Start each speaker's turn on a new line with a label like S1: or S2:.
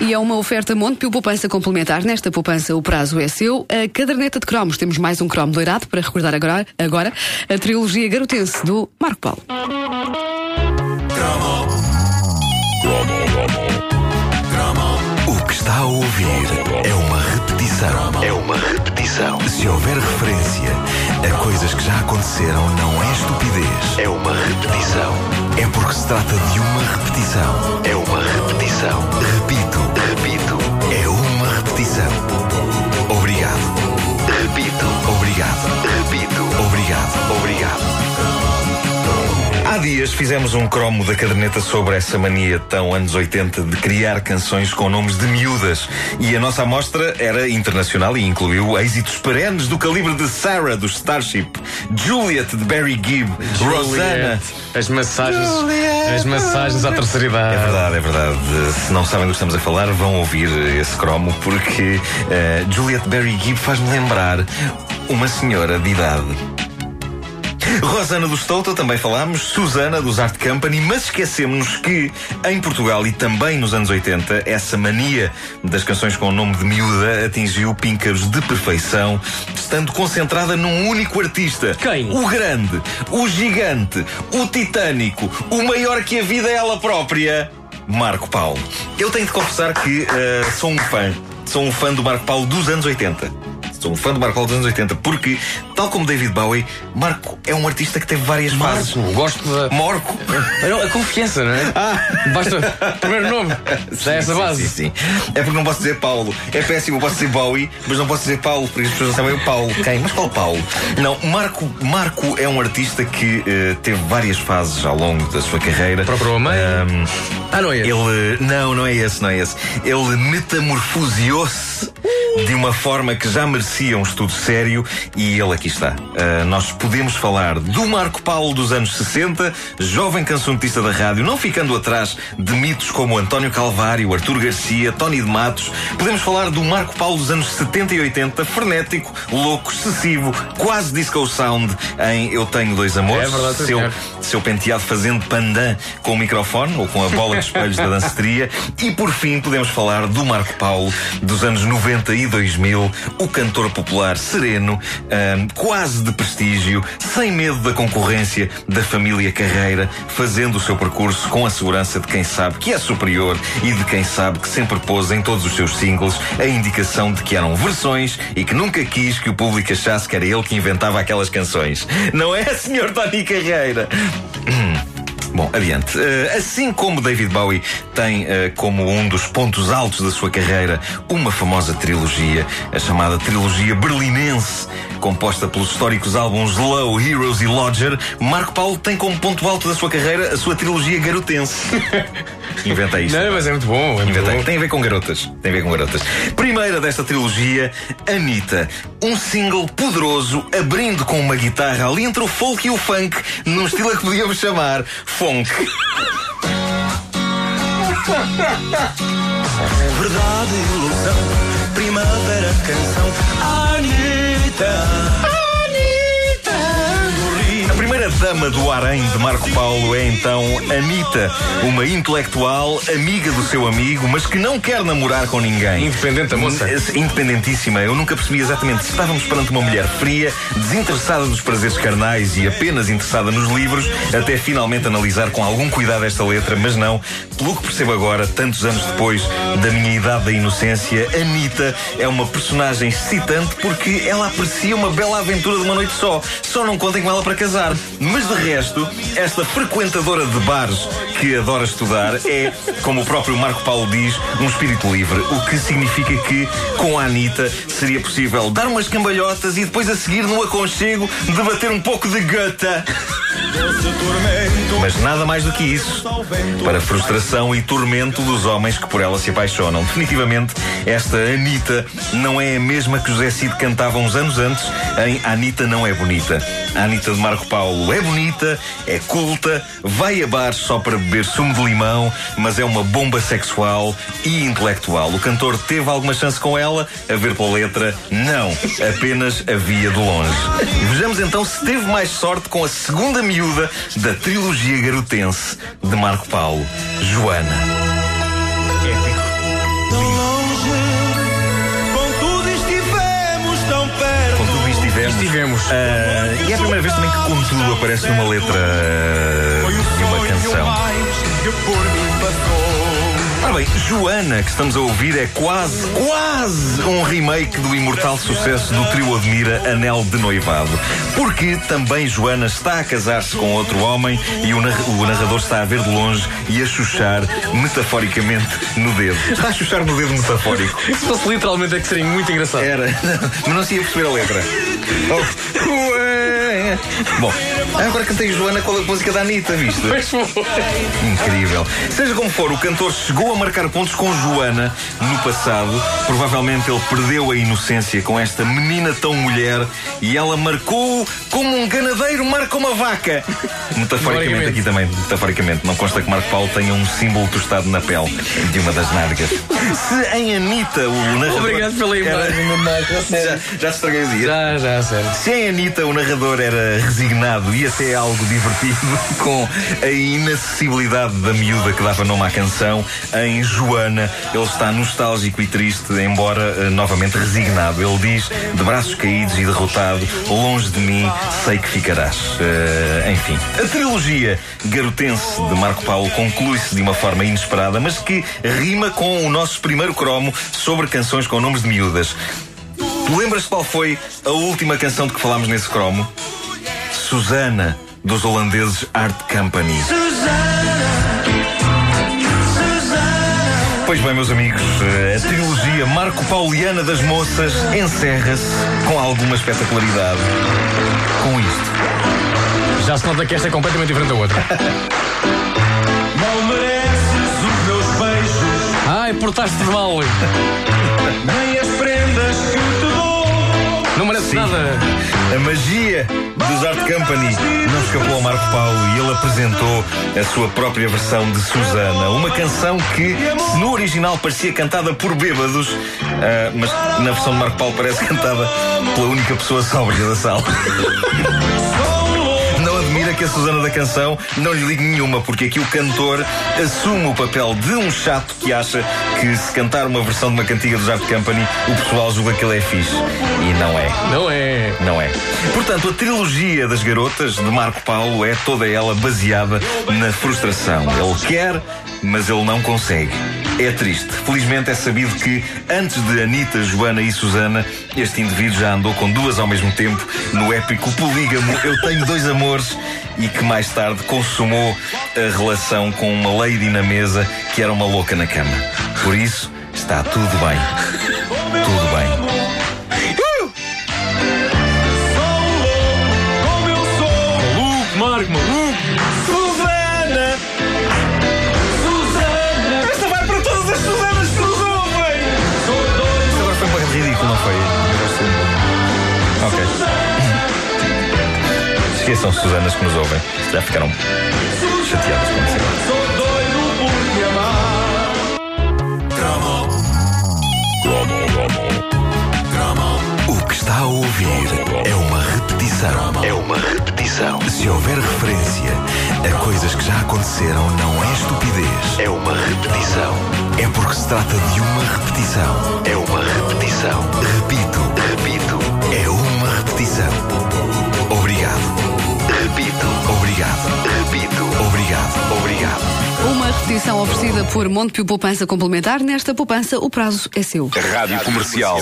S1: E é uma oferta Montepio Poupança Complementar. Nesta poupança o prazo é seu. A caderneta de cromos. Temos mais um cromo doirado para recordar agora, agora a trilogia garotense do Marco Paulo.
S2: O que está a ouvir é uma repetição. É uma repetição. Se houver referência a coisas que já aconteceram, não é estupidez. É uma repetição. É porque se trata de uma repetição. É uma repetição. Repito, repito. É uma repetição.
S3: Dias fizemos um cromo da caderneta sobre essa mania tão anos 80 de criar canções com nomes de miúdas. E a nossa amostra era internacional e incluiu êxitos perenes do calibre de Sarah, do Starship, Juliet, de Barry Gibb, Rosanna.
S4: As massagens, as massagens à terceira idade.
S3: É verdade, é verdade. Se não sabem do que estamos a falar, vão ouvir esse cromo, porque eh, Juliet Barry Gibb faz-me lembrar uma senhora de idade. Rosana do Stoughton, também falámos, Susana dos Art Company, mas esquecemos que em Portugal e também nos anos 80, essa mania das canções com o nome de miúda atingiu píncaros de perfeição, estando concentrada num único artista.
S4: Quem?
S3: O grande, o gigante, o titânico, o maior que a vida é ela própria. Marco Paulo. Eu tenho de confessar que eh, sou um fã. Sou um fã do Marco Paulo dos anos 80. Sou um fã do Marco Paulo dos anos 80 porque, tal como David Bowie, Marco é um artista que teve várias fases.
S4: Marco, gosto da.
S3: Morco.
S4: Não, a confiança, não é? Basta. Primeiro nome. Já é essa base.
S3: Sim, sim. É porque não posso dizer Paulo. É péssimo, eu posso dizer Bowie, mas não posso dizer Paulo, porque as pessoas não sabem o Paulo. Quem? Mas qual Paulo? Não, Marco, Marco é um artista que eh, teve várias fases ao longo da sua carreira.
S4: Próprio homem?
S3: Ahm,
S4: Ah, não é?
S3: ele. Não, não é esse, não é esse. Ele metamorfoseou-se de uma forma que já merecia um estudo sério e ele aqui está. Ah, nós podemos falar do Marco Paulo dos anos 60, jovem cancionetista da rádio, não ficando atrás de mitos como António Calvário, Artur Garcia, Tony de Matos. Podemos falar do Marco Paulo dos anos 70 e 80, frenético, louco, excessivo, quase disco sound em Eu Tenho Dois Amores.
S4: É verdade,
S3: seu, seu penteado fazendo pandan com o microfone ou com a bola de espelhos da danceteria. E por fim podemos falar do Marco Paulo dos anos 90 e 2000, o cantor popular sereno, ahm, quase de prestígio, sem medo da concorrência da família Carreira, fazendo o seu percurso com a segurança de quem sabe que é superior e de quem sabe que sempre pôs em todos os seus singles a indicação de que eram versões e que nunca quis que o público achasse que era ele que inventava aquelas canções. Não é, Sr. Tony Carreira? Bom, adiante. Eh, assim como David Bowie tem eh, como um dos pontos altos da sua carreira uma famosa trilogia, a chamada trilogia berlinense, composta pelos históricos álbuns Low, Heroes e Lodger, Marco Paulo tem como ponto alto da sua carreira a sua trilogia garotense. Inventei isto.
S4: Não, mas é muito bom. É muito
S3: Inventei.
S4: bom.
S3: Tem a ver com garotas. Tem a ver com garotas. Primeira desta trilogia, Anitta. Um single poderoso, abrindo com uma guitarra ali entre o folk e o funk, num estilo a que podíamos chamar funk.
S5: Verdade e ilusão, primavera, canção, Anitta.
S3: A primeira dama do harém de Marco Paulo é então Anitta, uma intelectual, amiga do seu amigo, mas que não quer namorar com ninguém.
S4: Independente a moça.
S3: Independentíssima. Eu nunca percebi exatamente se estávamos perante uma mulher fria, desinteressada dos prazeres carnais e apenas interessada nos livros, até finalmente analisar com algum cuidado esta letra, mas não. Pelo que percebo agora, tantos anos depois da minha idade da inocência, Anitta é uma personagem excitante porque ela aprecia uma bela aventura de uma noite só. Só não contem com ela para casar. Mas de resto, esta frequentadora de bares que adora estudar é, como o próprio Marco Paulo diz, um espírito livre. O que significa que, com a Anitta, seria possível dar umas cambalhotas e depois a seguir, no aconchego, debater um pouco de gata. Mas nada mais do que isso. Para a frustração e tormento dos homens que por ela se apaixonam. Definitivamente, esta Anitta não é a mesma que José Cid cantava uns anos antes em Anitta não é bonita. A Anitta de Marco Paulo é bonita, é culta, vai a bares só para beber sumo de limão, mas é uma bomba sexual e intelectual. O cantor teve alguma chance com ela? A ver pela letra, não. Apenas a via de longe. Vejamos então se teve mais sorte com a segunda da miúda da trilogia garotense de Marco Paulo, Joana.
S4: Épico.
S3: Tão longe, com estivemos tão perto. Com tudo estivemos. estivemos. Uh, e é a primeira vez também que Contudo aparece numa letra uh, de uma canção.
S5: Foi o sonho mais que por mim passou.
S3: Ora bem, Joana, que estamos a ouvir, é quase, quase um remake do imortal sucesso do trio Admira Anel de Noivado. Porque também Joana está a casar-se com outro homem e o, nar- o narrador está a ver de longe e a chuchar metaforicamente no dedo. Está a chuchar no dedo metafórico.
S4: Se fosse literalmente é que seria muito engraçado.
S3: Era, mas não se ia perceber a letra. Oh, Bom, agora cantei Joana com a música da Anitta, viste?
S4: Pois foi.
S3: Incrível. Seja como for, o cantor chegou a marcar pontos com Joana no passado. Provavelmente ele perdeu a inocência com esta menina tão mulher e ela marcou como um ganadeiro marca uma vaca. Metaforicamente aqui também, metaforicamente. Não consta que Marco Paulo tenha um símbolo tostado na pele de uma das nádegas. Se em Anitta o narrador.
S4: Obrigado pela
S3: era-
S4: imagem, Marco. a
S3: Já, já estraguei o dia.
S4: Já, já, sério.
S3: Se em Anitta o narrador era resignado e até algo divertido, com a inacessibilidade da miúda que dava nome à canção, em Joana ele está nostálgico e triste, embora eh, novamente resignado. Ele diz, de braços caídos e derrotado, longe de mim, sei que ficarás. Eh, enfim. A trilogia garotense de Marco Paulo conclui-se de uma forma inesperada, mas que rima com o nosso primeiro cromo sobre canções com nomes de miúdas. Tu lembras qual foi a última canção de que falámos nesse cromo? Susana, dos holandeses Art Company. Pois bem, meus amigos, eh, a trilogia Marco Pauliana das Moças encerra-se com alguma espetacularidade. Com isto.
S4: Já se nota que esta é completamente diferente da outra.
S5: Não mereces os meus beijos,
S4: Ai, portaste mal.
S5: nem as prendas que te dou.
S4: Não merece nada.
S3: A magia dos Art Company não escapou ao Marco Paulo e ele apresentou a sua própria versão de Susana. Uma canção que, no original parecia cantada por bêbados, ah, mas na versão de Marco Paulo parece cantada pela única pessoa sóbria da sala. Que a Susana da canção não lhe ligue nenhuma, porque aqui o cantor assume o papel de um chato que acha que se cantar uma versão de uma cantiga dos Art Company, o pessoal julga que ele é fixe. E não é.
S4: Não é.
S3: Não é. Portanto, a trilogia das garotas de Marco Paulo é toda ela baseada na frustração. Ele quer, mas ele não consegue. É triste. Felizmente é sabido que, antes de Anitta, Joana e Susana, este indivíduo já andou com duas ao mesmo tempo no épico polígamo Eu Tenho Dois Amores e que mais tarde consumou a relação com uma lady na mesa que era uma louca na cama. Por isso, está tudo bem. Tudo bem. Esqueçam Susanas que nos ouvem. Já ficaram chateadas com isso.
S5: Sou doido por te amar.
S2: O que está a ouvir é uma repetição. É uma repetição. Se houver referência a coisas que já aconteceram, não é estupidez. É uma repetição. É porque se trata de uma repetição. É uma repetição.
S1: Repetição oferecida por Montepio Poupança Complementar. Nesta poupança, o prazo é seu.
S2: Rádio Comercial.